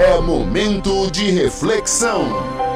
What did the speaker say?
É momento de reflexão.